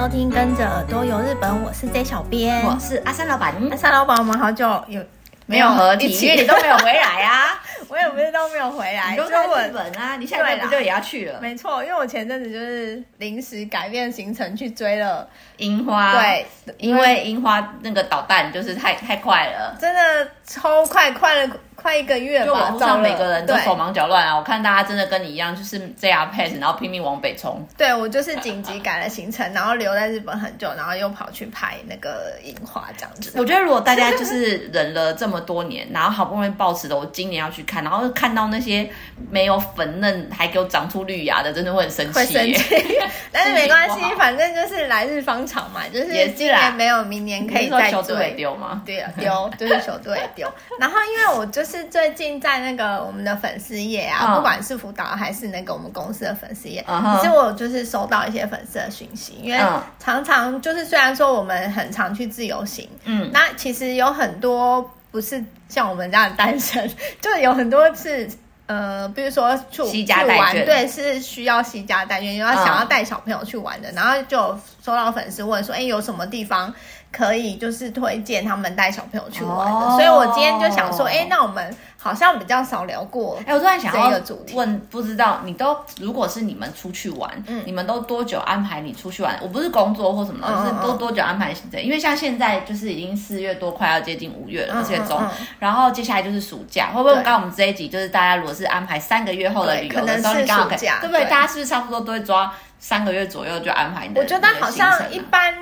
收听《跟着耳朵游日本》，我是 J 小编，我是阿三老板。阿三老板，我们好久有没有合体，因为你都没有回来啊。我也不是都没有回来，你都在日本啊。你现在不就也要去了？没错，因为我前阵子就是临时改变行程去追了樱花。对，因为樱花那个导弹就是太太快了，真的超快，快了。快一个月吧，就网上每个人都手忙脚乱啊！我看大家真的跟你一样，就是 JR Pass，然后拼命往北冲。对，我就是紧急改了行程，然后留在日本很久，然后又跑去拍那个樱花这样子。我觉得如果大家就是忍了这么多年，然后好不容易抱持的我今年要去看，然后看到那些没有粉嫩还给我长出绿芽的，真的会很生气。会生气，但是没关系，反正就是来日方长嘛，就是今年没有，明年可以再追。丢吗？对啊，丢就是球队丢。然后因为我就是。是最近在那个我们的粉丝页啊，不管是辅导还是那个我们公司的粉丝页，其实我就是收到一些粉丝的讯息，因为常常就是虽然说我们很常去自由行，嗯，那其实有很多不是像我们这样的单身，就有很多是呃，比如说去去玩，对，是需要西家带眷，又要想要带小朋友去玩的，然后就收到粉丝问说，哎，有什么地方？可以就是推荐他们带小朋友去玩的，哦、所以我今天就想说，哎、欸，那我们好像比较少聊过。哎、欸，我突然想要问，不知道你都如果是你们出去玩，嗯，你们都多久安排你出去玩？我不是工作或什么，嗯、就是都多久安排行程？嗯、因为像现在就是已经四月多，快要接近五月了，而且中，然后接下来就是暑假，会不会刚刚我们这一集就是大家如果是安排三个月后的旅游的时候，你刚好可以，对不对？大家是不是差不多都会抓三个月左右就安排你的？我觉得好像一般。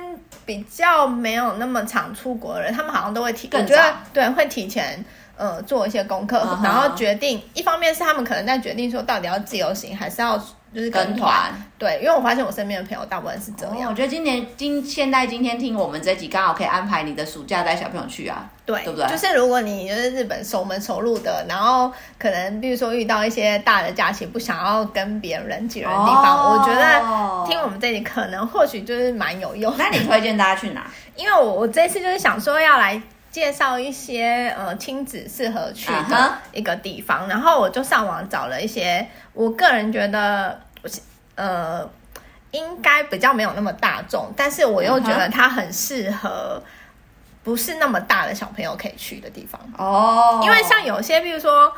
比较没有那么常出国的人，他们好像都会提，我觉得对，会提前呃做一些功课，然后决定。一方面是他们可能在决定说到底要自由行还是要就是跟团。对，因为我发现我身边的朋友大部分是这样。我觉得今年今现在今天听我们这集，刚好可以安排你的暑假带小朋友去啊。对，对不对？就是如果你就是日本熟门熟路的，然后可能比如说遇到一些大的假期，不想要跟别人人挤人的地方，我觉得听我们这里可能或许就是蛮有用。那你推荐大家去哪？因为我我这次就是想说要来介绍一些呃亲子适合去的一个地方，然后我就上网找了一些，我个人觉得呃应该比较没有那么大众，但是我又觉得它很适合。不是那么大的小朋友可以去的地方哦，oh. 因为像有些，比如说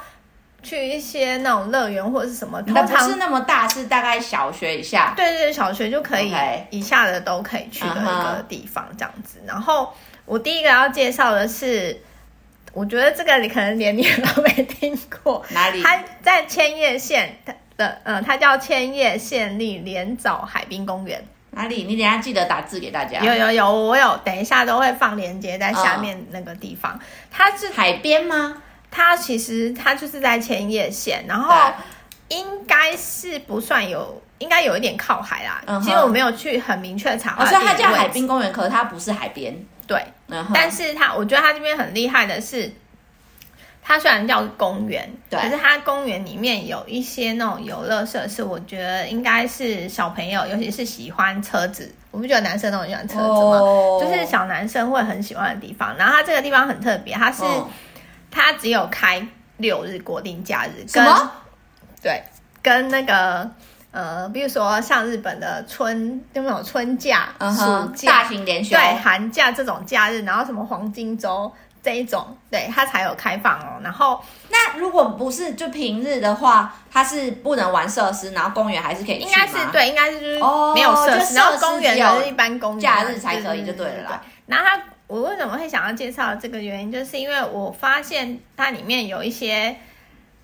去一些那种乐园或者是什么，它不是那么大，是大概小学以下，对对，小学就可以以下的都可以去的一个地方这样子。Uh. 然后我第一个要介绍的是，我觉得这个你可能连你都没听过，哪里？它在千叶县的，呃，它叫千叶县立连沼海滨公园。哪里？你等下记得打字给大家。有有有，我有，等一下都会放链接在下面那个地方。哦、它是海边吗？它其实它就是在千叶县，然后应该是不算有，应该有一点靠海啦。嗯、其实我没有去很明确查。所以它叫海滨公园，可是它不是海边。对，嗯、但是他我觉得他这边很厉害的是。它虽然叫公园，对可是它公园里面有一些那种游乐设施，我觉得应该是小朋友，尤其是喜欢车子，我不觉得男生都很喜欢车子吗？Oh. 就是小男生会很喜欢的地方。然后它这个地方很特别，它是、oh. 它只有开六日国定假日，跟？对，跟那个呃，比如说像日本的春就那种春假、uh huh. 暑假、大型连休、对寒假这种假日，然后什么黄金周。这一种，对，它才有开放哦。然后，那如果不是就平日的话，它是不能玩设施，然后公园还是可以去？应该是对，应该是就是没有设施，然后公园就是一般公园，假日才可以就对了啦。然后它，我为什么会想要介绍这个原因，就是因为我发现它里面有一些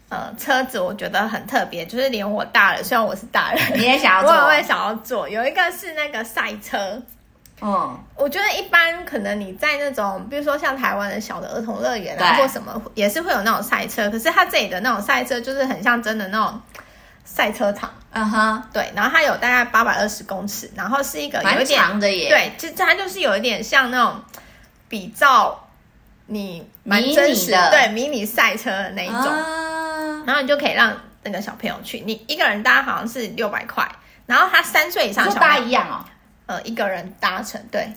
呃车子，我觉得很特别，就是连我大人，虽然我是大人，你也想要坐，我也会想要坐。有一个是那个赛车。嗯，我觉得一般可能你在那种，比如说像台湾的小的儿童乐园啊，或什么，也是会有那种赛车。可是它这里的那种赛车，就是很像真的那种赛车场。嗯哼，对。然后它有大概八百二十公尺，然后是一个有一点长的耶。对，其实它就是有一点像那种比照你蛮真实的，对迷你赛车的那一种。啊、然后你就可以让那个小朋友去，你一个人搭好像是六百块，然后他三岁以上小朋友大一样哦。呃，一个人搭乘对，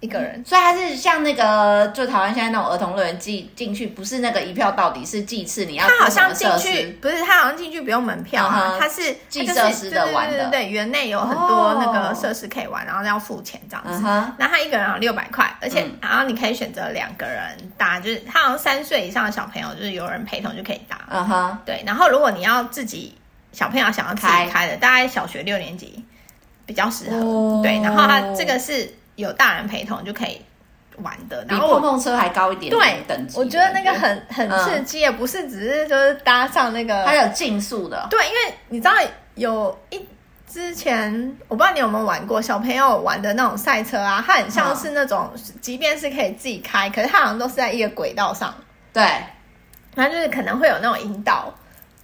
一个人，所以他是像那个，就台湾现在那种儿童乐园进进去，不是那个一票到底，是几次你要。他好像进去不是，他好像进去不用门票啊，他是计设施的玩的。对，园内有很多那个设施可以玩，然后要付钱这样子。然后他一个人六百块，而且然后你可以选择两个人搭，就是他好像三岁以上的小朋友，就是有人陪同就可以搭。嗯哼，对。然后如果你要自己小朋友想要自己开的，大概小学六年级比较适合。对，然后他这个是。有大人陪同就可以玩的，然后碰碰车还高一点点，对，等级。我觉得那个很很刺激，也不是只是就是搭上那个，还有竞速的。对，因为你知道有一之前我不知道你有没有玩过小朋友玩的那种赛车啊，它很像是那种，即便是可以自己开，可是它好像都是在一个轨道上，对，它就是可能会有那种引导。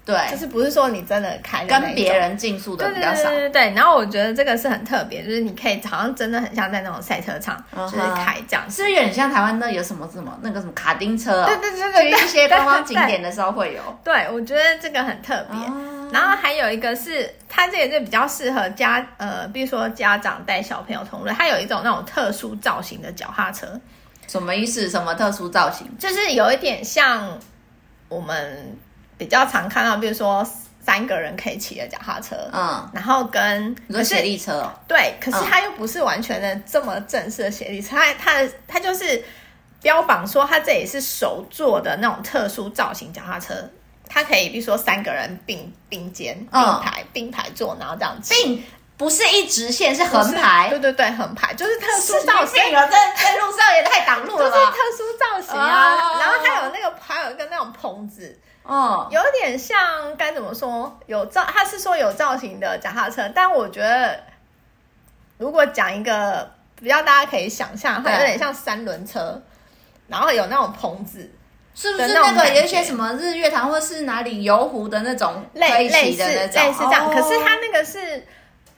对，就是不是说你真的开跟别人竞速的比较少，对对对对。然后我觉得这个是很特别，就是你可以好像真的很像在那种赛车场，就是开这样，是不是有点像台湾那有什么什么那个什么卡丁车？对对对对，去一些观光景点的时候会有。对，我觉得这个很特别。然后还有一个是，它这个就比较适合家呃，比如说家长带小朋友同乐，它有一种那种特殊造型的脚踏车。什么意思？什么特殊造型？就是有一点像我们。比较常看到，比如说三个人可以骑的脚踏车，嗯，然后跟你说协力车哦，对，可是它又不是完全的这么正式的协力车，它它的它就是标榜说它这也是手做的那种特殊造型脚踏车，它可以比如说三个人并并肩并排并排坐，然后这样子，并不是一直线，是横排，对对对，横排就是特殊造型。啊，在在路上也太挡路了吧，就是特殊造型啊，然后还有那个还有一个那种棚子。哦，有点像该怎么说？有造，他是说有造型的脚踏车，但我觉得如果讲一个比较大家可以想象，会有点像三轮车，然后有那种棚子，是不是那个有一些什么日月潭或是哪里游湖的那种类类似类似这样？可是他那个是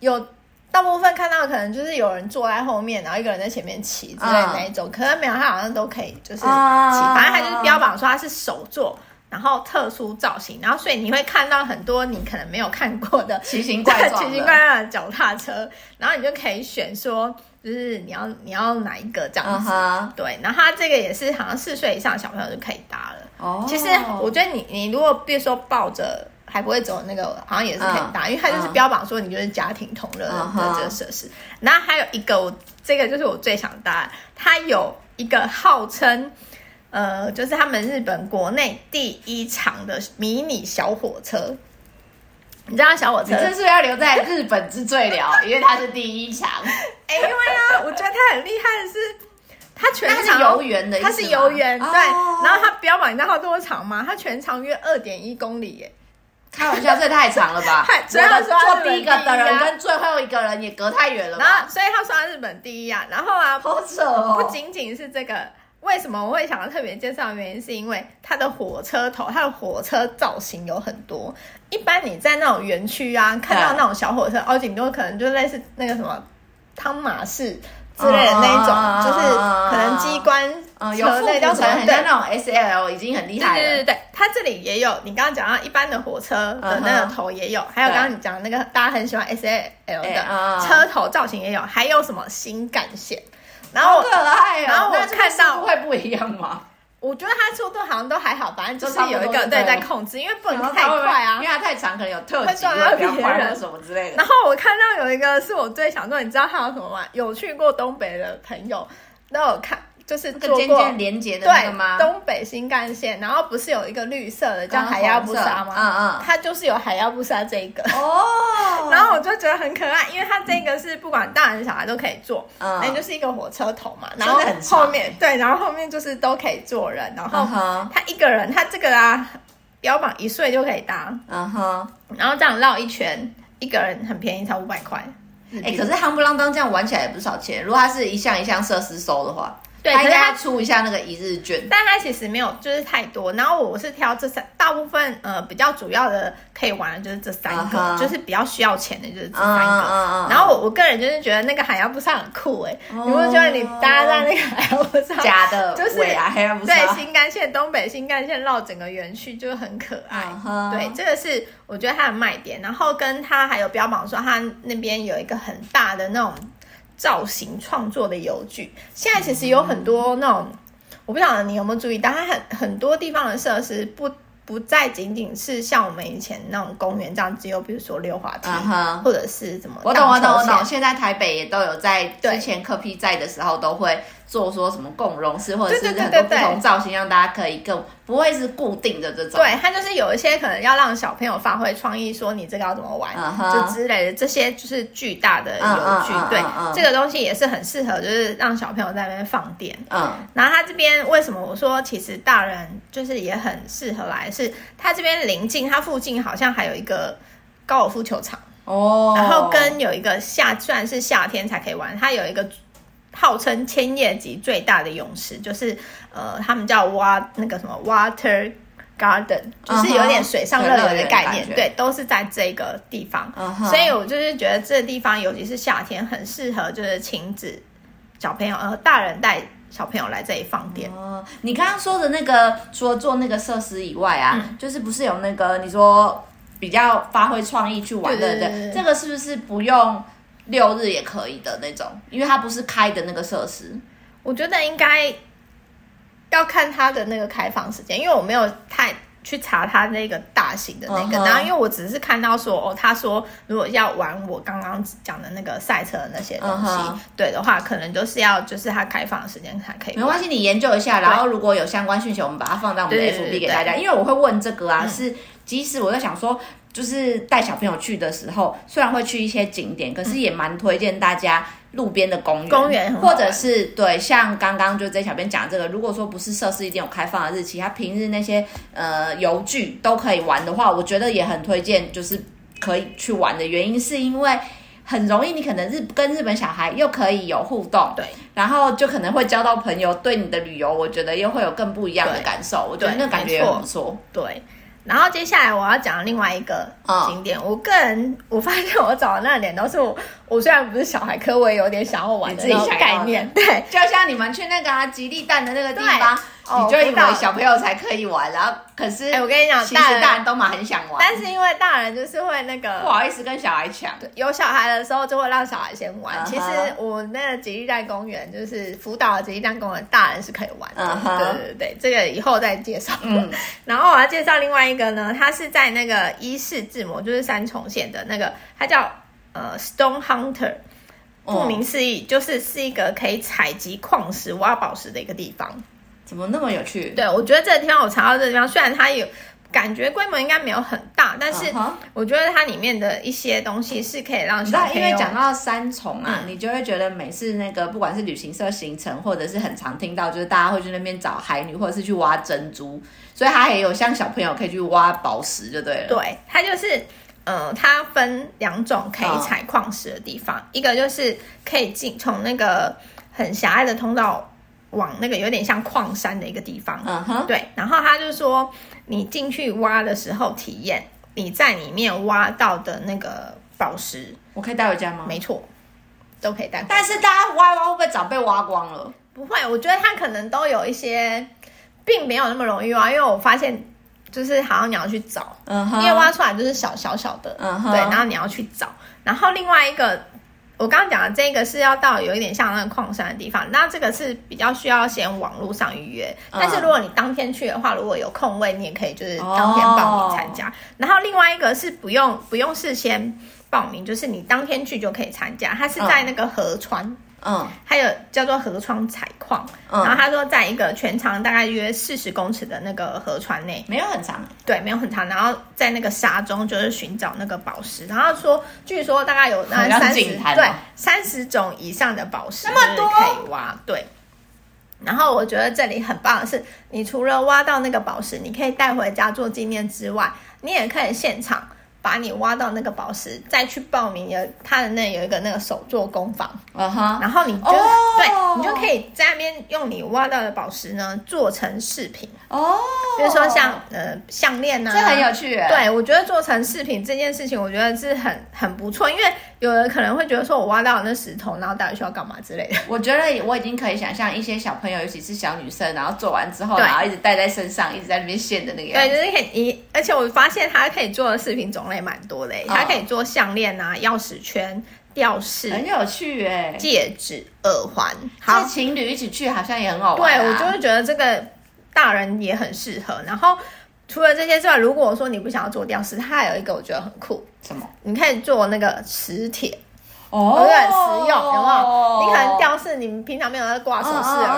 有大部分看到可能就是有人坐在后面，然后一个人在前面骑之类的那一种，可能没有，他好像都可以就是骑，反正他就是标榜说他是手作。然后特殊造型，然后所以你会看到很多你可能没有看过的 奇形怪状、奇形怪状的脚踏车，然后你就可以选说，就是你要你要哪一个这样子。Uh huh. 对，然后它这个也是好像四岁以上小朋友就可以搭了。哦，oh. 其实我觉得你你如果比如说抱着还不会走那个，好像也是可以搭，uh. 因为它就是标榜说你就是家庭同乐的这个设施。Uh huh. 然后还有一个，我这个就是我最想搭，它有一个号称。呃，就是他们日本国内第一长的迷你小火车，你知道小火车？这是要留在日本之最了，因为它是第一长。哎，因为啊，我觉得它很厉害的是，它全长它是游园的，它是游园，对。然后它标榜你知道它多长吗？它全长约二点一公里耶！开玩笑，这太长了吧？主要是坐第一个的人跟最后一个人也隔太远了。然后，所以他说日本第一啊。然后啊，好扯哦！不仅仅是这个。为什么我会想要特别介绍的原因，是因为它的火车头，它的火车造型有很多。一般你在那种园区啊，看到那种小火车，哦，顶多可能就类似那个什么汤马士之类的那一种，就是可能机关车那叫什么？很像那种 S L 已经很厉害了。对对对对，它这里也有。你刚刚讲到一般的火车的那个头也有，还有刚刚你讲那个大家很喜欢 S L 的车头造型也有，还有什么新干线？然后好可爱哦！然后我看到会不一样吗？我觉得他速度好像都还好，反正就是有一个对在控制，因为不能太快啊，因为他太长，可能有特急会比别人什么之类的。然后我看到有一个是我最想说，你知道他有什么吗？有去过东北的朋友都有看。就是坐过连接的那个吗？对，东北新干线，然后不是有一个绿色的叫海鸭布沙吗？嗯嗯，它就是有海鸭布沙这一个哦。然后我就觉得很可爱，因为它这个是不管大人小孩都可以坐，嗯，那就是一个火车头嘛，然后后面对，然后后面就是都可以坐人，然后他一个人，他这个啊标榜一岁就可以搭，嗯哼，然后这样绕一圈，一个人很便宜，才五百块。哎，可是夯不啷当这样玩起来也不少钱，如果它是一项一项设施收的话。对，他应该出一下那个一日券，但他其实没有，就是太多。然后我是挑这三，大部分呃比较主要的可以玩的就是这三个，uh huh. 就是比较需要钱的就是这三个。Uh huh. 然后我我个人就是觉得那个海洋不是很酷哎、欸，uh huh. 你会觉得你搭在那个海洋不是假的，就是对新干线东北新干线绕整个园区就很可爱。Uh. 对，这个是我觉得它的卖点。然后跟它还有标榜说它那边有一个很大的那种。造型创作的油锯。现在其实有很多那种，我不晓得你有没有注意到，它很很多地方的设施不。不再仅仅是像我们以前那种公园这样，只有比如说溜滑梯，uh huh. 或者是怎么。我懂，我懂，我懂。现在台北也都有在之前柯 P 在的时候都会。做说什么共融式，或者是很多不同造型，让大家可以更不会是固定的这种。对，它就是有一些可能要让小朋友发挥创意，说你这个要怎么玩，uh huh. 就之类的。这些就是巨大的游具，uh. 对，uh. 这个东西也是很适合，就是让小朋友在那边放电。嗯、uh，huh. 然后它这边为什么我说其实大人就是也很适合来？是它这边临近，它附近好像还有一个高尔夫球场哦，oh. 然后跟有一个夏，虽然是夏天才可以玩，它有一个。号称千叶级最大的泳池，就是呃，他们叫挖那个什么 Water Garden，就是有点水上乐园的概念，uh huh, 对，都是在这个地方。Uh huh. 所以我就是觉得这个地方，尤其是夏天，很适合就是亲子小朋友呃大人带小朋友来这里放电。Uh huh. 你刚刚说的那个，除了做那个设施以外啊，嗯、就是不是有那个你说比较发挥创意去玩的，对，对，对，对，这个是不是不用？六日也可以的那种，因为它不是开的那个设施。我觉得应该要看它的那个开放时间，因为我没有太去查它那个大型的那个。Uh huh. 然后，因为我只是看到说，哦，他说如果要玩我刚刚讲的那个赛车的那些东西，uh huh. 对的话，可能就是要就是它开放的时间才可以。没关系，你研究一下，然后如果有相关讯息，我们把它放在我们的 FB 给大家。因为我会问这个啊，嗯、是即使我在想说。就是带小朋友去的时候，虽然会去一些景点，可是也蛮推荐大家路边的公园，公园或者是对，像刚刚就在小编讲这个，如果说不是设施一定有开放的日期，他平日那些呃游具都可以玩的话，我觉得也很推荐，就是可以去玩的。原因是因为很容易，你可能日跟日本小孩又可以有互动，对，然后就可能会交到朋友，对你的旅游，我觉得又会有更不一样的感受，我觉得那感觉也很不错，对。然后接下来我要讲另外一个景点，哦、我个人 我发现我找的那点都是我，我虽然不是小孩，可我也有点想要玩的那种概念，对，就像你们去那个、啊、吉利蛋的那个地方。你就以为小朋友才可以玩，然后可是，哎，我跟你讲，其实大人都蛮很想玩，但是因为大人就是会那个不好意思跟小孩抢，有小孩的时候就会让小孩先玩。其实我那个吉利蛋公园就是福岛的吉利蛋公园，大人是可以玩的。对对对，这个以后再介绍。嗯，然后我要介绍另外一个呢，它是在那个伊势志摩，就是三重县的那个，它叫呃 Stone Hunter，顾名思义就是是一个可以采集矿石、挖宝石的一个地方。怎么那么有趣？对，我觉得这个地方我查到这个地方，虽然它有感觉规模应该没有很大，但是我觉得它里面的一些东西是可以让小朋友。因为讲到三重啊，嗯、你就会觉得每次那个不管是旅行社行程，或者是很常听到，就是大家会去那边找海女，或者是去挖珍珠，所以它也有像小朋友可以去挖宝石，就对了。对，它就是，呃，它分两种可以采矿石的地方，哦、一个就是可以进从那个很狭隘的通道。往那个有点像矿山的一个地方，嗯哼、uh，huh. 对。然后他就说，你进去挖的时候体验你在里面挖到的那个宝石，我可以带回家吗？没错，都可以带回家。但是大家挖挖会不会早被挖光了？不会，我觉得它可能都有一些，并没有那么容易挖，因为我发现就是好像你要去找，uh，huh. 因为挖出来就是小小小的，uh，huh. 对，然后你要去找，然后另外一个。我刚刚讲的这个是要到有一点像那个矿山的地方，那这个是比较需要先网络上预约。但是如果你当天去的话，如果有空位，你也可以就是当天报名参加。然后另外一个是不用不用事先报名，就是你当天去就可以参加。它是在那个河川。嗯，还有叫做河床采矿，嗯、然后他说在一个全长大概约四十公尺的那个河川内，没有很长，对，没有很长。然后在那个沙中就是寻找那个宝石，然后说据说大概有那三十对三十种以上的宝石，那么多可以挖。对，然后我觉得这里很棒的是，你除了挖到那个宝石，你可以带回家做纪念之外，你也可以现场。把你挖到那个宝石，再去报名，有他的那有一个那个手作工坊，嗯哼、uh，huh. 然后你就、oh. 对，你就可以在那边用你挖到的宝石呢做成饰品哦，oh. 比如说像呃项链呐、啊，这很有趣。对，我觉得做成饰品这件事情，我觉得是很很不错，因为有人可能会觉得说我挖到那石头，然后到底需要干嘛之类的。我觉得我已经可以想象一些小朋友，尤其是小女生，然后做完之后，对然后一直戴在身上，一直在那边献的那个样子。对，就是可以，而且我发现它可以做的饰品种类。蛮多的，它可以做项链啊、钥匙圈、吊饰，很有趣哎，戒指、耳环，好，情侣一起去好像也很好玩。对，我就会觉得这个大人也很适合。然后除了这些之外，如果说你不想要做吊饰，它还有一个我觉得很酷，什么？你可以做那个磁铁。哦，很实用，有没有？你可能吊饰，你平常没有在挂首饰的人，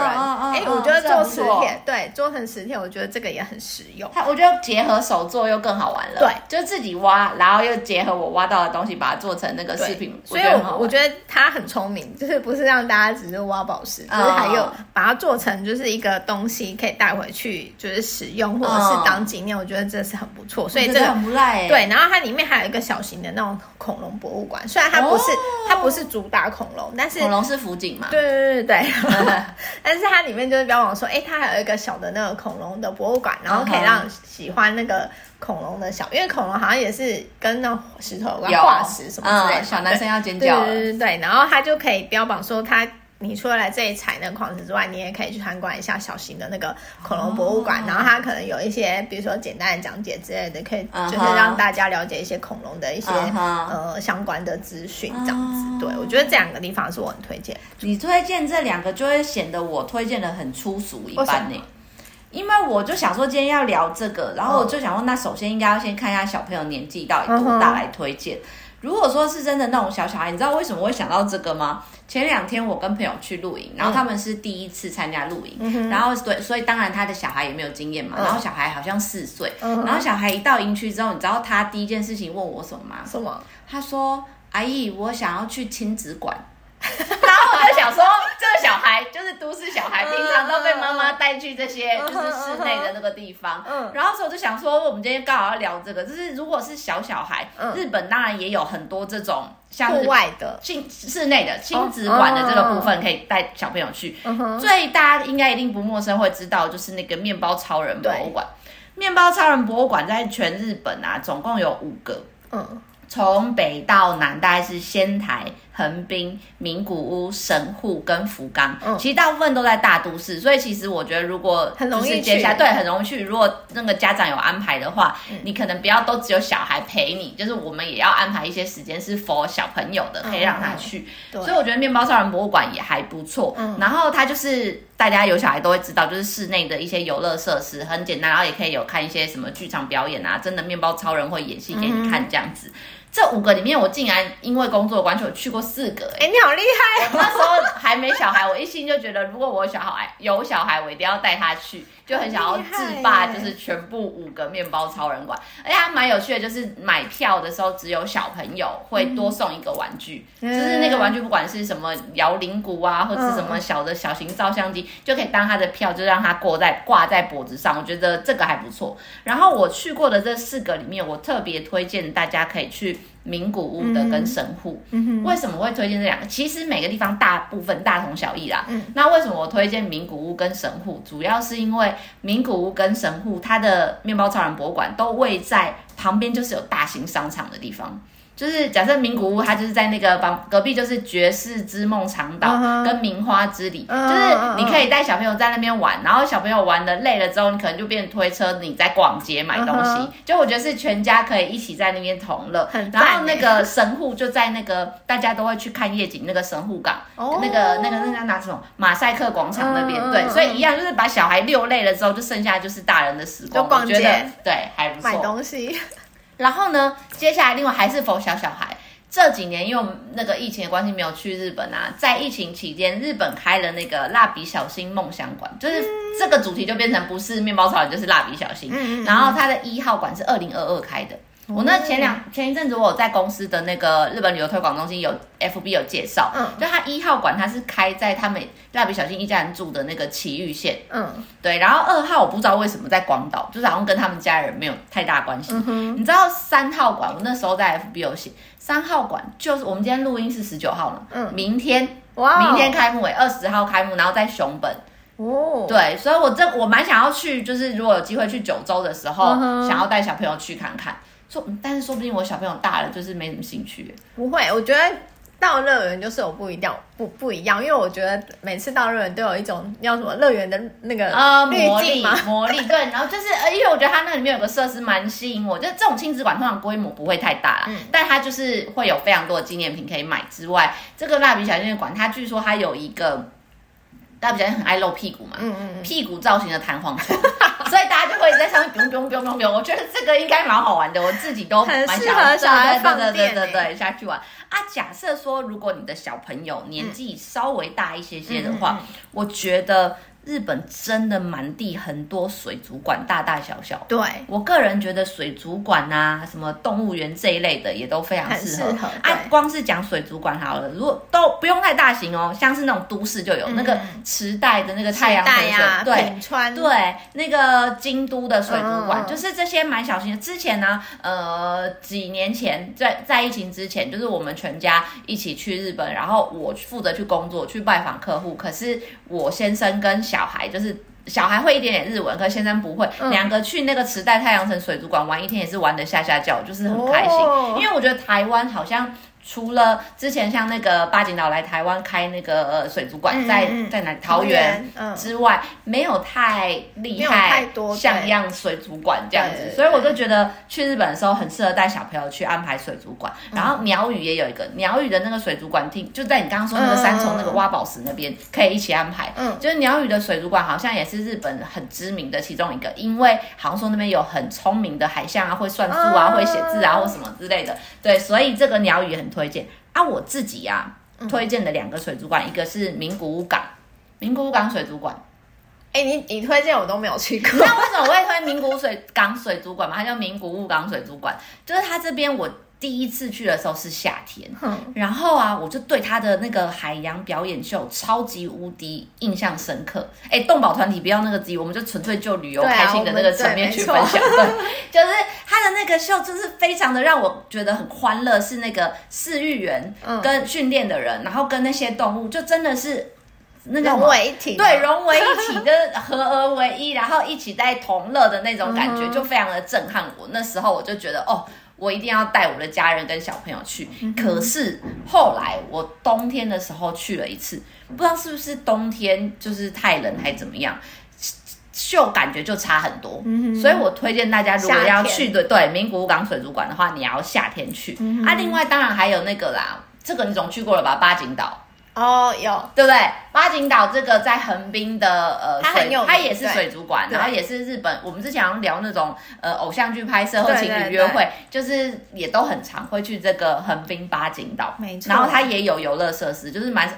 哎，我觉得做磁铁，对，做成磁铁，我觉得这个也很实用。它，我觉得结合手作又更好玩了。对，就自己挖，然后又结合我挖到的东西，把它做成那个饰品。所以我我觉得他很聪明，就是不是让大家只是挖宝石，就是还有把它做成就是一个东西可以带回去，就是使用或者是当纪念。我觉得这是很不错，所以这个很不赖。对，然后它里面还有一个小型的那种恐龙博物馆，虽然它不是。它不是主打恐龙，但是恐龙是辅警嘛？对对对对，但是它里面就是标榜说，哎、欸，它还有一个小的那个恐龙的博物馆，然后可以让喜欢那个恐龙的小，因为恐龙好像也是跟那石头有关，化石什么之类的、嗯，小男生要尖叫。对对对对，然后它就可以标榜说它。你除了来这里采那个矿石之外，你也可以去参观一下小型的那个恐龙博物馆，oh. 然后它可能有一些，比如说简单的讲解之类的，可以就是让大家了解一些恐龙的一些、uh. 呃相关的资讯，这样子。Uh. 对，我觉得这两个地方是我很推荐。你推荐这两个，就会显得我推荐的很粗俗一般呢。因为我就想说今天要聊这个，然后我就想说，那首先应该要先看一下小朋友年纪到底多大来推荐。Uh. 如果说是真的那种小小孩，你知道为什么会想到这个吗？前两天我跟朋友去露营，然后他们是第一次参加露营，嗯、然后对，所以当然他的小孩也没有经验嘛，嗯、然后小孩好像四岁，嗯、然后小孩一到营区之后，你知道他第一件事情问我什么吗？什么？他说：“阿姨，我想要去亲子馆。” 然后我就想说，这个小孩就是都市小孩，平常都被妈妈带去这些就是室内的那个地方。嗯，然后所以我就想说，我们今天刚好要聊这个，就是如果是小小孩，日本当然也有很多这种像户外的亲室内的亲子馆的这个部分，可以带小朋友去。最大家应该一定不陌生，会知道就是那个面包超人博物馆。面包超人博物馆在全日本啊，总共有五个。嗯。从北到南，大概是仙台、横滨、名古屋、神户跟福冈，嗯、其实大部分都在大都市，所以其实我觉得如果很容易接下来对，很容易去。如果那个家长有安排的话，嗯、你可能不要都只有小孩陪你，就是我们也要安排一些时间是 for 小朋友的，可以让他去。嗯、所以我觉得面包超人博物馆也还不错。嗯、然后它就是大家有小孩都会知道，就是室内的一些游乐设施很简单，然后也可以有看一些什么剧场表演啊，真的面包超人会演戏给你看这样子。嗯这五个里面，我竟然因为工作关系，我去过四个。哎，你好厉害哦！我那时候还没小孩，我一心就觉得，如果我小孩，有小孩，我一定要带他去。就很想要制霸，就是全部五个面包超人馆，而且还蛮有趣的，就是买票的时候只有小朋友会多送一个玩具，嗯、就是那个玩具不管是什么摇铃鼓啊，或者是什么小的小型照相机，嗯、就可以当他的票，就让他挂在挂在脖子上。我觉得这个还不错。然后我去过的这四个里面，我特别推荐大家可以去名古屋的跟神户。为什么会推荐这两个？其实每个地方大部分大同小异啦。嗯，那为什么我推荐名古屋跟神户？主要是因为。名古屋跟神户，它的面包超人博物馆都位在旁边，就是有大型商场的地方。就是假设名古屋，它就是在那个旁隔壁，就是爵士之梦长岛跟名花之里，uh huh. 就是你可以带小朋友在那边玩，然后小朋友玩的累了之后，你可能就变推车，你在逛街买东西。Uh huh. 就我觉得是全家可以一起在那边同乐。然后那个神户就在那个大家都会去看夜景那个神户港，oh. 那个那个那叫哪种马赛克广场那边。Uh. 对，所以一样就是把小孩遛累了之后，就剩下就是大人的时光。就逛街，我觉得对，还不错。买东西。然后呢，接下来另外还是 for 小小孩。这几年因为那个疫情的关系，没有去日本啊。在疫情期间，日本开了那个蜡笔小新梦想馆，就是这个主题就变成不是面包超人，就是蜡笔小新。嗯、然后它的一号馆是二零二二开的。我那前两前一阵子，我有在公司的那个日本旅游推广中心有 FB 有介绍，嗯，就他一号馆它是开在他们蜡笔小新一家人住的那个埼玉县，嗯，对，然后二号我不知道为什么在广岛，就是好像跟他们家人没有太大关系。嗯、你知道三号馆，我那时候在 FB 有写，三号馆就是我们今天录音是十九号了，嗯，明天哇，明天开幕诶，二十号开幕，然后在熊本，哦，对，所以我这我蛮想要去，就是如果有机会去九州的时候，想要带小朋友去看看。说，但是说不定我小朋友大了，就是没什么兴趣。不会，我觉得到乐园就是有不一样，不不一样，因为我觉得每次到乐园都有一种叫什么乐园的那个呃魔力 魔力，对，然后就是呃，因为我觉得它那里面有个设施蛮吸引我，就这种亲子馆通常规模不会太大啦，嗯，但它就是会有非常多的纪念品可以买之外，这个蜡笔小新的馆，它据说它有一个。大家比较很爱露屁股嘛，嗯嗯嗯，屁股造型的弹簧床，所以大家就会在上面咚咚咚咚咚。我觉得这个应该蛮好玩的，我自己都蛮想适合小孩放电，对对对对，下去玩啊。假设说，如果你的小朋友年纪稍微大一些些的话，嗯、我觉得。日本真的满地很多水族馆，大大小小。对，我个人觉得水族馆啊，什么动物园这一类的也都非常适合。啊，光是讲水族馆好了，如果都不用太大型哦，像是那种都市就有、嗯、那个池袋的那个太阳水水，啊、对，川对，那个京都的水族馆、嗯，就是这些蛮小型的。之前呢，呃，几年前在在疫情之前，就是我们全家一起去日本，然后我负责去工作，去拜访客户，可是我先生跟小小孩就是小孩会一点点日文，可先生不会。两、嗯、个去那个池袋太阳城水族馆玩一天，也是玩的下下叫，就是很开心。哦、因为我觉得台湾好像。除了之前像那个八景岛来台湾开那个呃水族馆，在在哪桃园之外，没有太厉害、像样水族馆这样子，所以我就觉得去日本的时候很适合带小朋友去安排水族馆。然后鸟语也有一个鸟语的那个水族馆厅，就在你刚刚说那个三重那个挖宝石那边，可以一起安排。嗯，就是鸟语的水族馆好像也是日本很知名的其中一个，因为好像说那边有很聪明的海象啊，会算数啊，会写字啊或什么之类的。对，所以这个鸟语很。推荐啊，我自己呀、啊，推荐的两个水族馆、嗯，一个是名古屋港，名古屋港水族馆。哎、欸，你你推荐我都没有去过，那为什么我会推名古屋水港水族馆嘛？它叫名古屋港水族馆，就是它这边我。第一次去的时候是夏天，嗯，然后啊，我就对他的那个海洋表演秀超级无敌印象深刻。哎，动保团体不要那个机，我们就纯粹就旅游开心的那个层面去分享。就是他的那个秀，就是非常的让我觉得很欢乐。是那个饲育员跟训练的人，嗯，然后跟那些动物，就真的是那个融为一体，对，融为一体，跟合而为一，然后一起在同乐的那种感觉，嗯，就非常的震撼我。那时候我就觉得，哦。我一定要带我的家人跟小朋友去。可是后来我冬天的时候去了一次，不知道是不是冬天就是太冷还怎么样，秀感觉就差很多。所以我推荐大家，如果要去的对名古屋港水族馆的话，你要夏天去。啊，另外当然还有那个啦，这个你总去过了吧？八景岛。哦，有对不对？八景岛这个在横滨的呃它很有，它也是水族馆，然后也是日本。我们之前好像聊那种呃偶像剧拍摄或情侣约会，就是也都很常会去这个横滨八景岛。没错，然后它也有游乐设施，就是蛮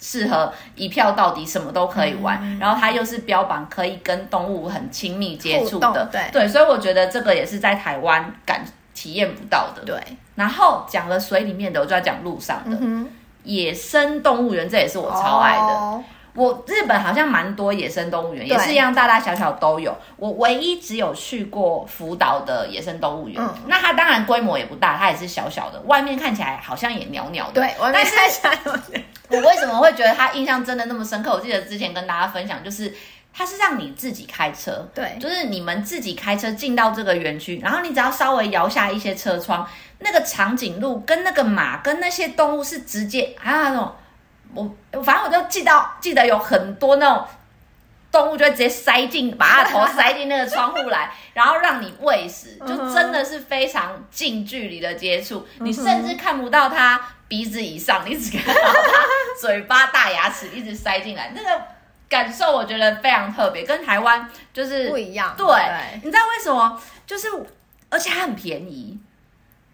适合一票到底，什么都可以玩。嗯、然后它又是标榜可以跟动物很亲密接触的，对对，所以我觉得这个也是在台湾感体验不到的。对，然后讲了水里面的，我就要讲路上的。嗯野生动物园，这也是我超爱的。Oh. 我日本好像蛮多野生动物园，也是一样，大大小小都有。我唯一只有去过福岛的野生动物园，嗯，那它当然规模也不大，它也是小小的，外面看起来好像也袅袅的。对，外面看起来。我为什么会觉得它印象真的那么深刻？我记得之前跟大家分享，就是它是让你自己开车，对，就是你们自己开车进到这个园区，然后你只要稍微摇下一些车窗。那个长颈鹿跟那个马跟那些动物是直接，还有那种，我反正我就记到记得有很多那种动物就会直接塞进，把它的头塞进那个窗户来，然后让你喂食，就真的是非常近距离的接触，你甚至看不到它鼻子以上，你只看到它嘴巴大牙齿一直塞进来，那个感受我觉得非常特别，跟台湾就是不一样。对，你知道为什么？就是而且它很便宜。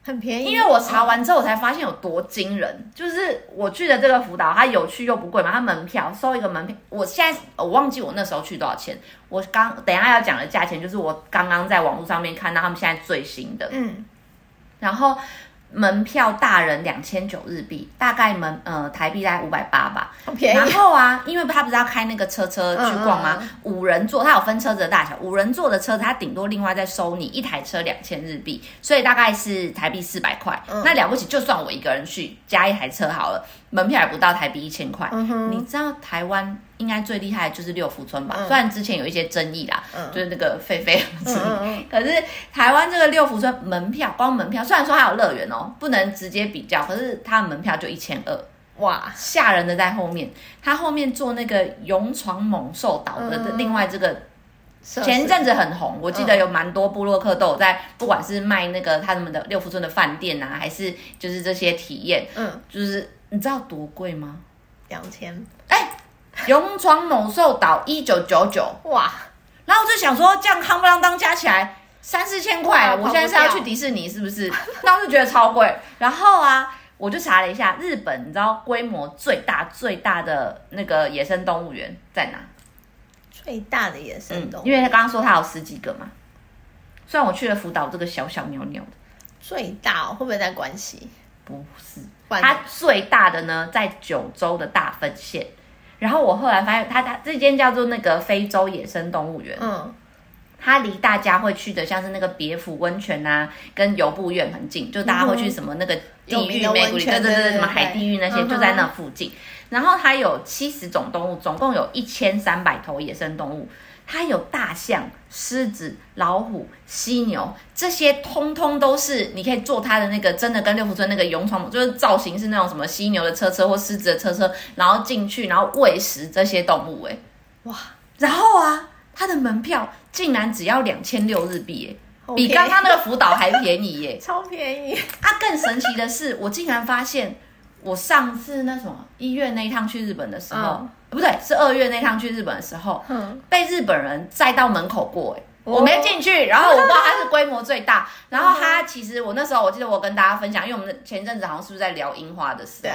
很便宜，因为我查完之后，我才发现有多惊人。就是我去的这个福岛，它有趣又不贵嘛，它门票收一个门票，我现在我忘记我那时候去多少钱。我刚等一下要讲的价钱，就是我刚刚在网络上面看到他们现在最新的。嗯，然后。门票大人两千九日币，大概门呃台币大概五百八吧，很便宜。然后啊，因为他不是要开那个车车去逛吗？嗯嗯嗯，五人座，他有分车子的大小，五人座的车子他顶多另外再收你一台车两千日币，所以大概是台币四百块。嗯。那了不起，就算我一个人去加一台车好了，门票也不到台币一千块。嗯。你知道台湾？应该最厉害的就是六福村吧，嗯、虽然之前有一些争议啦，嗯、就是那个狒狒之类，可是台湾这个六福村门票，光门票虽然说还有乐园哦，不能直接比较，可是它的门票就一千二，哇，吓人的在后面，它后面做那个勇闯猛兽岛的另外这个。前一阵子很红，我记得有蛮多部落客都有在，不管是卖那个他们的六福村的饭店啊，还是就是这些体验，嗯，就是你知道多贵吗？两千。哎，勇闯猛兽岛一九九九，哇！然后我就想说，这样夯不啷当加起来三四千块，我现在是要去迪士尼是不是？那我就觉得超贵。然后啊，我就查了一下，日本你知道规模最大最大的那个野生动物园在哪？最大的野生动物、嗯，因为他刚刚说他有十几个嘛。虽然我去了福岛这个小小鸟鸟的，最大、哦、会不会在关西？不是，它最大的呢在九州的大分县。然后我后来发现它，它它这间叫做那个非洲野生动物园。嗯，它离大家会去的像是那个别府温泉啊，跟游步院很近，就大家会去什么那个地狱美谷里，对对对，什么海地狱那些，就在那附近。然后它有七十种动物，总共有一千三百头野生动物。它有大象、狮子、老虎、犀牛，这些通通都是你可以坐它的那个，真的跟六福村那个勇闯，就是造型是那种什么犀牛的车车或狮子的车车，然后进去，然后喂食这些动物。哎，哇！然后啊，它的门票竟然只要两千六日币，哎，比刚刚那个福岛还便宜，耶，超便宜。啊，更神奇的是，我竟然发现。我上次那什么一月那一趟去日本的时候，嗯、不对，是二月那趟去日本的时候，嗯、被日本人载到门口过，哎，我没进去，然后我不知道它是规模最大，然后它其实我那时候我记得我跟大家分享，因为我们前阵子好像是不是在聊樱花的时候。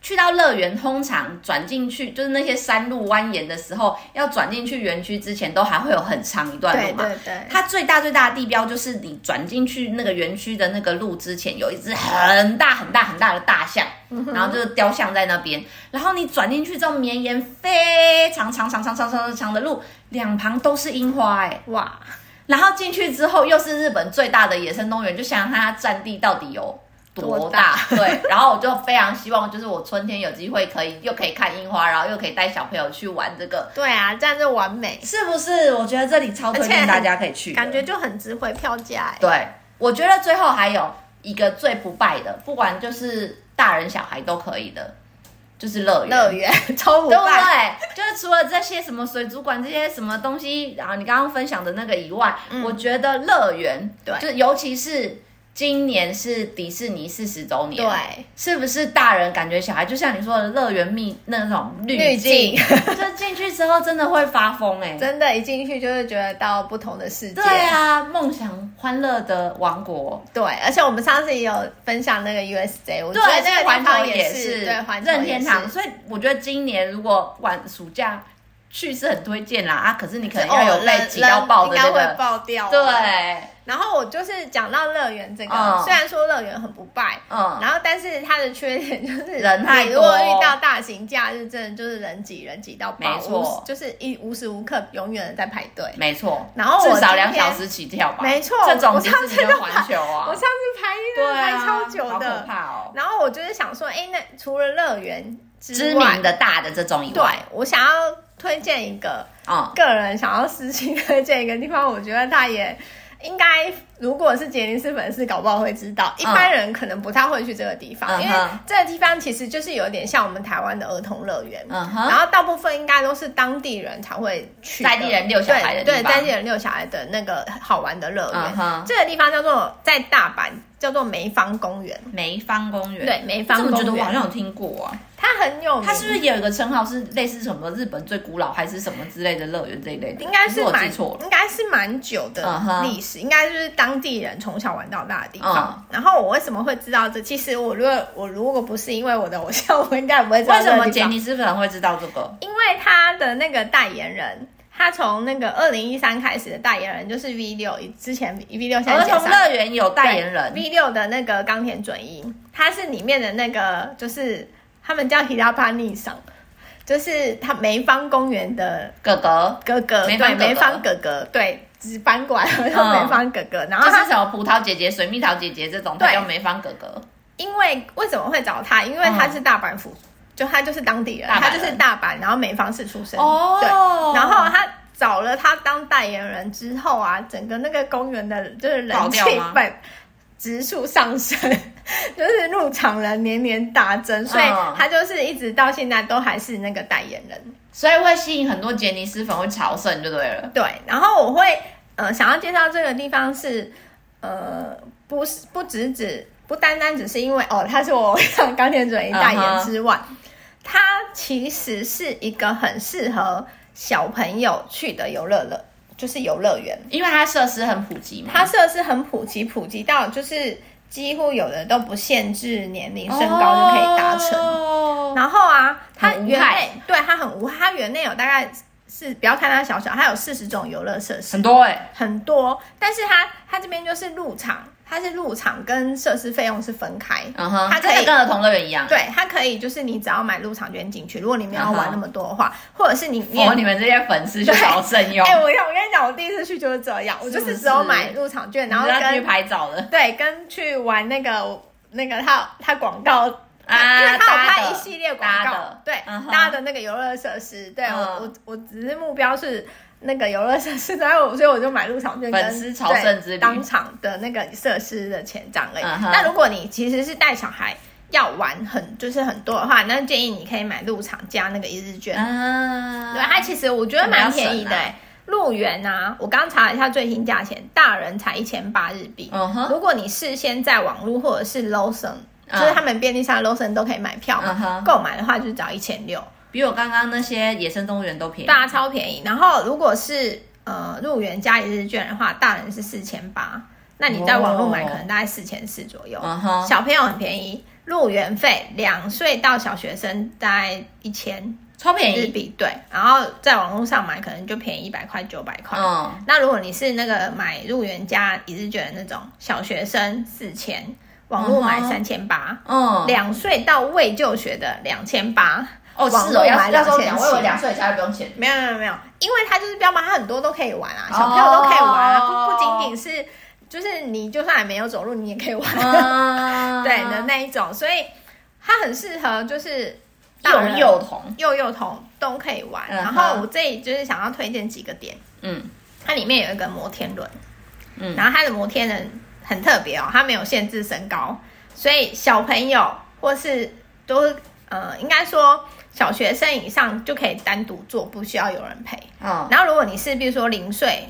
对去到乐园，通常转进去就是那些山路蜿蜒的时候，要转进去园区之前，都还会有很长一段路嘛。对对对。它最大最大的地标就是你转进去那个园区的那个路之前，有一只很大很大很大的大象，嗯、然后就是雕像在那边。然后你转进去之后，绵延非常长长长长长长的路，两旁都是樱花，哎哇！然后进去之后，又是日本最大的野生动物园，就想想它占地到底有。多大？对，然后我就非常希望，就是我春天有机会可以又可以看樱花，然后又可以带小朋友去玩这个。对啊，这样就完美，是不是？我觉得这里超推荐大家可以去，感觉就很值回票价。对，我觉得最后还有一个最不败的，不管就是大人小孩都可以的，就是乐园。乐园 超不败，对不对？就是除了这些什么水族馆这些什么东西，然后你刚刚分享的那个以外，嗯、我觉得乐园，对，就尤其是。今年是迪士尼四十周年，对，是不是大人感觉小孩就像你说的乐园蜜那种滤镜，就进去之后真的会发疯哎、欸，真的，一进去就是觉得到不同的世界。对啊，梦想欢乐的王国。对，而且我们上次也有分享那个 USJ，我觉得这个环球也是对任天堂，所以我觉得今年如果晚暑假去是很推荐啦啊，可是你可能要有累积到爆的那个，会爆掉。对。然后我就是讲到乐园这个，嗯、虽然说乐园很不败，嗯，然后但是它的缺点就是人太多。如果遇到大型假日，真的就是人挤人挤到爆，没错，就是一无时无刻永远在排队，没错。然后我至少两小时起跳吧，没错。这种迪士尼的环球啊，我上次排队排超久的，好可怕哦。然后我就是想说，哎，那除了乐园知名的大的这种以外，我想要推荐一个，嗯，个人想要私心推荐一个地方，我觉得它也。应该，如果是杰尼斯粉丝，搞不好会知道。一般人可能不太会去这个地方，嗯、因为这个地方其实就是有点像我们台湾的儿童乐园。嗯哼。然后大部分应该都是当地人才会去，在地人遛小孩的地方。对，对，在地人遛小孩的那个好玩的乐园。嗯哼。这个地方叫做在大阪。叫做梅芳公园，梅芳公园，对，梅芳公园。我觉得我好像有听过啊。它很有名，它是不是也有一个称号，是类似什么日本最古老还是什么之类的乐园这一类的？应该是蛮，应该是蛮久的历史，应该就是当地人从小玩到大的地方。然后我为什么会知道这？其实我如果我如果不是因为我的偶像，我应该不会知道。为什么杰尼斯粉会知道这个？因为他的那个代言人。他从那个二零一三开始的代言人就是 V 六，之前 V 六现在儿童乐园有代言人 V 六的那个冈田准一，他是里面的那个就是他们叫 Hirapani 桑，就是他梅芳公园的哥哥哥哥，对梅芳哥哥，对只搬过来叫梅芳哥哥，然后就是什么葡萄姐姐、水蜜桃姐姐这种，他叫梅芳哥哥。因为为什么会找他？因为他是大阪府。就他就是当地人，人他就是大阪，然后梅芳是出生。哦，对，然后他找了他当代言人之后啊，整个那个公园的就是人气被指数上升，就是入场人年年大增，所以他就是一直到现在都还是那个代言人，所以会吸引很多杰尼斯粉会朝圣，就对了。对，然后我会呃想要介绍这个地方是呃不是不只只不单单只是因为哦他是我 钢铁准一代言之外。Uh huh. 它其实是一个很适合小朋友去的游乐乐，就是游乐园，因为它设施很普及嘛。它设施很普及，普及到就是几乎有的都不限制年龄、身高就可以达成。哦、然后啊，它园内对它很无害，它园内有大概是不要看它小小，它有四十种游乐设施，很多哎、欸，很多。但是它它这边就是入场。它是入场跟设施费用是分开，嗯哼、uh，huh, 它可以跟儿童乐园一样，对，它可以就是你只要买入场券进去，如果你没有玩那么多的话，uh. 或者是你哦，你们这些粉丝就好慎用。哎、欸，我我跟你讲，我第一次去就是这样，我就是只有买入场券，然后跟去拍照的，对，跟去玩那个那个他他广告啊，因为他有拍一系列广告，的对，搭、uh. 的那个游乐设施，对、uh. 我我我只是目标是。那个游乐设施，然后所以我就买入场券，粉丝朝圣之旅当场的那个设施的钱这样而已。Uh. 那如果你其实是带小孩要玩很就是很多的话，那建议你可以买入场加那个一日券。啊、uh，huh. 对，它其实我觉得蛮便宜的、欸。入园啊，我刚查了一下最新价钱，大人才一千八日币。Uh. 如果你事先在网络或者是 Lawson，、uh huh. 就是他们便利商店 Lawson 都可以买票嘛，购、uh huh. 买的话就只要一千六。比我刚刚那些野生动物园都便宜，大家超便宜。然后如果是呃入园加一日券的话，大人是四千八，那你在网络买可能大概四千四左右。Oh. 小朋友很便宜，入园费两岁到小学生大概一千，超便宜日币。对，然后在网络上买可能就便宜一百块九百块。嗯，oh. 那如果你是那个买入园加一日券的那种，小学生四千，网络买三千八。嗯，两岁到未就学的两千八。哦，是哦，要要收钱，我以为两岁以下就不用钱。没有没有没有，因为它就是标榜，它很多都可以玩啊，小朋友都可以玩啊，不不仅仅是，就是你就算还没有走路，你也可以玩，对的那一种，所以它很适合就是幼幼童、幼幼童都可以玩。然后我这里就是想要推荐几个点，嗯，它里面有一个摩天轮，嗯，然后它的摩天轮很特别哦，它没有限制身高，所以小朋友或是都呃，应该说。小学生以上就可以单独做，不需要有人陪。嗯，然后如果你是比如说零岁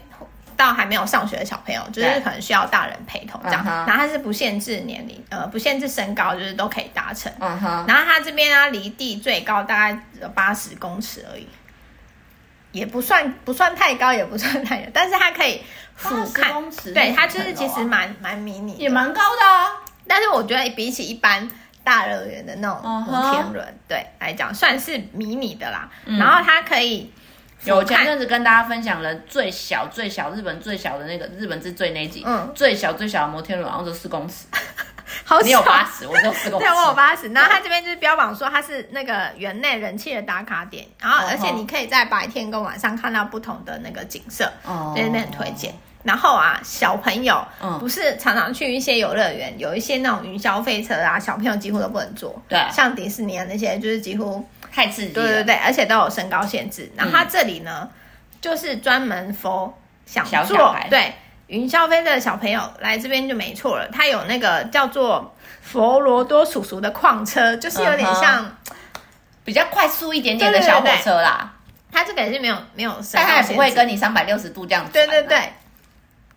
到还没有上学的小朋友，就是可能需要大人陪同这样。然后它是不限制年龄，呃，不限制身高，就是都可以达成。嗯哼。然后它这边呢，离地最高大概有八十公尺而已，也不算不算太高，也不算太远，但是它可以俯瞰。公尺。对，它就是其实蛮蛮迷你，也蛮高的啊。但是我觉得比起一般。大乐园的那种摩天轮，uh huh. 对来讲算是迷你的啦。嗯、然后它可以有前阵子跟大家分享了最小最小日本最小的那个日本之最那集，嗯，最小最小的摩天轮，然后就四公尺，好小，你有八十，我就四公尺，对，我有八十。然后它这边就是标榜说它是那个园内人气的打卡点，然后而且你可以在白天跟晚上看到不同的那个景色，哦、uh，这、huh. 边很推荐。然后啊，小朋友不是常常去一些游乐园，嗯、有一些那种云霄飞车啊，小朋友几乎都不能坐。对，像迪士尼啊那些，就是几乎太刺激了。对对对，而且都有身高限制。然后它这里呢，嗯、就是专门 for 想坐对云霄飞车的小朋友来这边就没错了。它有那个叫做佛罗多叔叔的矿车，就是有点像、嗯、比较快速一点点的小火车啦。它这个也是没有没有但它也不会跟你三百六十度这样子。对对对。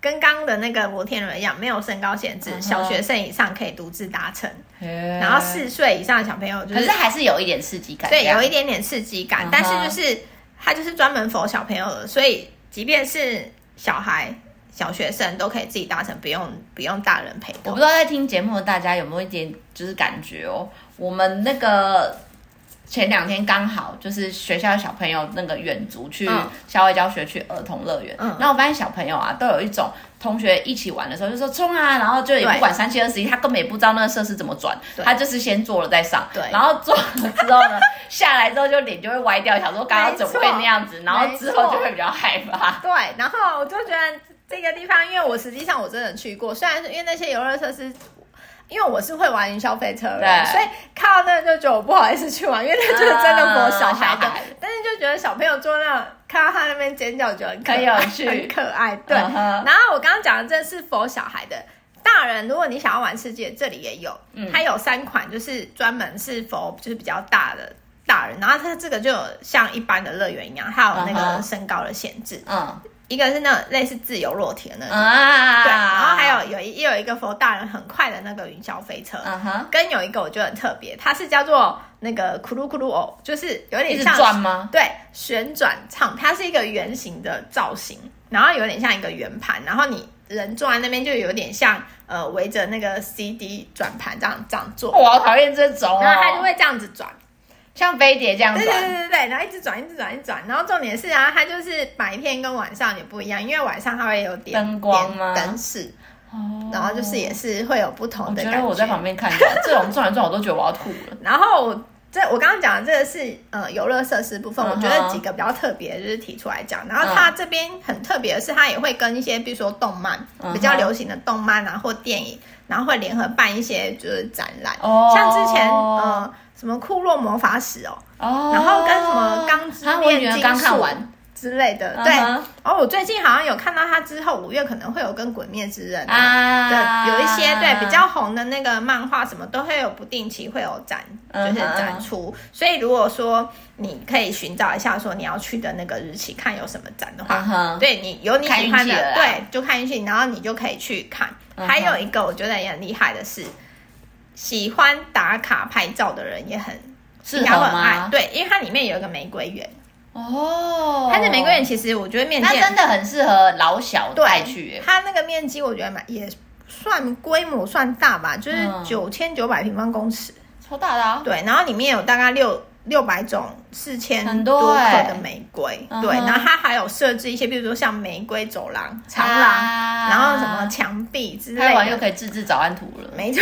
跟刚刚的那个摩天轮一样，没有身高限制，uh. 小学生以上可以独自搭乘。然后四岁以上的小朋友，就是，可是还是有一点刺激感。对，有一点点刺激感，uh. 但是就是它就是专门 for 小朋友的，所以即便是小孩、小学生都可以自己搭乘，不用不用大人陪同。我不知道在听节目的大家有没有一点就是感觉哦，我们那个。前两天刚好就是学校的小朋友那个远足去校外教学去儿童乐园，嗯，然后我发现小朋友啊都有一种同学一起玩的时候就说冲啊，然后就也不管三七二十一，他根本也不知道那个设施怎么转，对。他就是先做了再上，对，然后做了之后呢，下来之后就脸就会歪掉，想说刚刚怎么会那样子，然后之后就会比较害怕。对，然后我就觉得这个地方，因为我实际上我真的去过，虽然是因为那些游乐设施。因为我是会玩云霄飞车的，所以看到那个就觉得我不好意思去玩，因为那就是真的佛小孩的。但是就觉得小朋友坐那，看到他那边尖叫，就很可爱，很有趣，很可爱。对。然后我刚刚讲的这是佛小孩的，大人如果你想要玩世界，这里也有，它有三款，就是专门是佛，就是比较大的大人。然后它这个就有像一般的乐园一样，它有那个身高的限制。嗯。一个是那种类似自由落体的那种，啊、对，然后还有有一也有一个佛大人很快的那个云霄飞车，跟有一个我觉得很特别，它是叫做那个咕噜咕噜哦，就是有点像转吗？对，旋转唱，它是一个圆形的造型，然后有点像一个圆盘，然后你人坐在那边就有点像呃围着那个 CD 转盘这样这样做，我好讨厌这种、哦，然后它就会这样子转。像飞碟这样转，对对对对对，然后一直转，一直转，一直转。然后重点是啊，它就是白天跟晚上也不一样，因为晚上它会有点灯光吗？灯饰哦，然后就是也是会有不同的感觉。我觉得我在旁边看这种转来转，我都觉得我要吐了。然后这我刚刚讲的这个是呃游乐设施部分，我觉得几个比较特别，就是提出来讲。然后它这边很特别的是，它也会跟一些比如说动漫比较流行的动漫啊或电影，然后会联合办一些就是展览。哦，像之前呃。什么库洛魔法使哦，oh, 然后跟什么钢之炼金术之类的，对。然后我最近好像有看到他之后五月可能会有跟鬼灭之刃啊，对，有一些对比较红的那个漫画什么都会有不定期会有展，就是展出。所以如果说你可以寻找一下说你要去的那个日期，看有什么展的话，对你有你喜欢的，对，就看运气，然后你就可以去看。还有一个我觉得也很厉害的是。喜欢打卡拍照的人也很适合吗？对，因为它里面有一个玫瑰园哦。它的玫瑰园其实我觉得面积它真的很适合老小带去。它那个面积我觉得蛮也算规模算大吧，就是九千九百平方公尺，超大的啊。对，然后里面有大概六六百种四千多克的玫瑰。对，然后它还有设置一些，比如说像玫瑰走廊、长廊，然后什么墙壁之类的。拍完又可以自制早安图了。没错。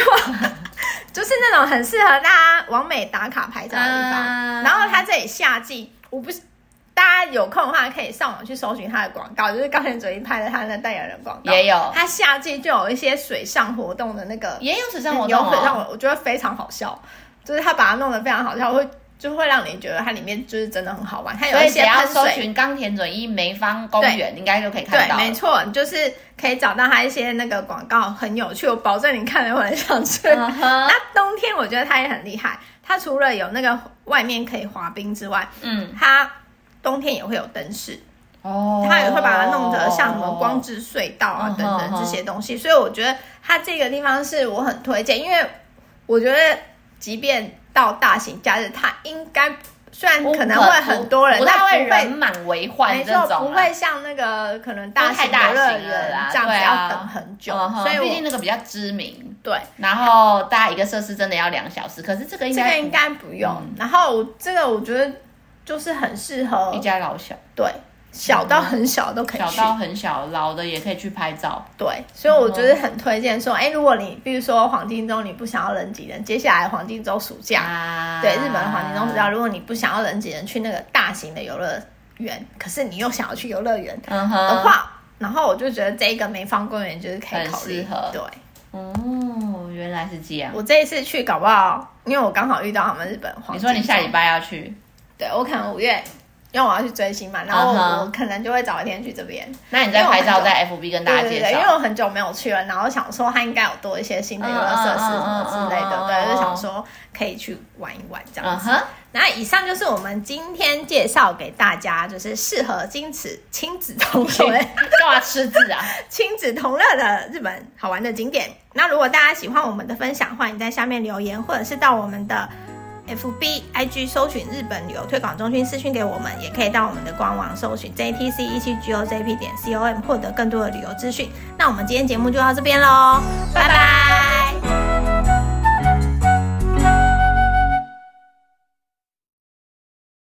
就是那种很适合大家完美打卡拍照的地方，啊、然后它这里夏季，我不是大家有空的话可以上网去搜寻它的广告，就是高田准一拍的他的代言人广告，也有。它夏季就有一些水上活动的那个，也有水上活动，哦，有水上活动，我觉得非常好笑，就是他把它弄得非常好笑，会。就会让你觉得它里面就是真的很好玩，它有一些喷水。搜寻冈田准一梅芳公园，应该就可以看到。对，没错，就是可以找到它一些那个广告，很有趣，我保证你看了会很想去。Uh huh. 那冬天我觉得它也很厉害，它除了有那个外面可以滑冰之外，嗯，它冬天也会有灯饰哦，它也会把它弄得像什么光之隧道啊等等这些东西，所以我觉得它这个地方是我很推荐，因为我觉得即便。到大型假日，它应该虽然可能会很多人，但会人满为患，没错，不会像那个可能大型游乐园这样子要等很久。所以毕竟那个比较知名，对。然后大家一个设施真的要两小时，可是这个应该这个应该不用。然后这个我觉得就是很适合一家老小，对。小到很小都可以去，小到很小，老的也可以去拍照。对，所以我就是很推荐说，哎、如果你比如说黄金周你不想要人挤人，接下来黄金周暑假，啊、对，日本的黄金周暑假，如果你不想要人挤人，去那个大型的游乐园，可是你又想要去游乐园的话，嗯、然后我就觉得这个梅芳公园就是可以考虑。适合。对，哦，原来是这样。我这一次去搞不好，因为我刚好遇到他们日本黄金周。你说你下礼拜要去？对，我可能五月。因为我要去追星嘛，然后我可能就会早一天去这边。那你在拍照在 FB 跟大家介绍。对对对，因为我很久没有去了，然后想说它应该有多一些新的游乐设施什么之类的，对，就想说可以去玩一玩这样子。那以上就是我们今天介绍给大家，就是适合亲子亲子同乐，干嘛吃字啊？亲子同乐的日本好玩的景点。那如果大家喜欢我们的分享，欢迎在下面留言，或者是到我们的。F B I G 搜寻日本旅游推广中心私讯给我们，也可以到我们的官网搜寻 J T C 一七 G O J P 点 C O M 获得更多的旅游资讯。那我们今天节目就到这边喽，拜拜。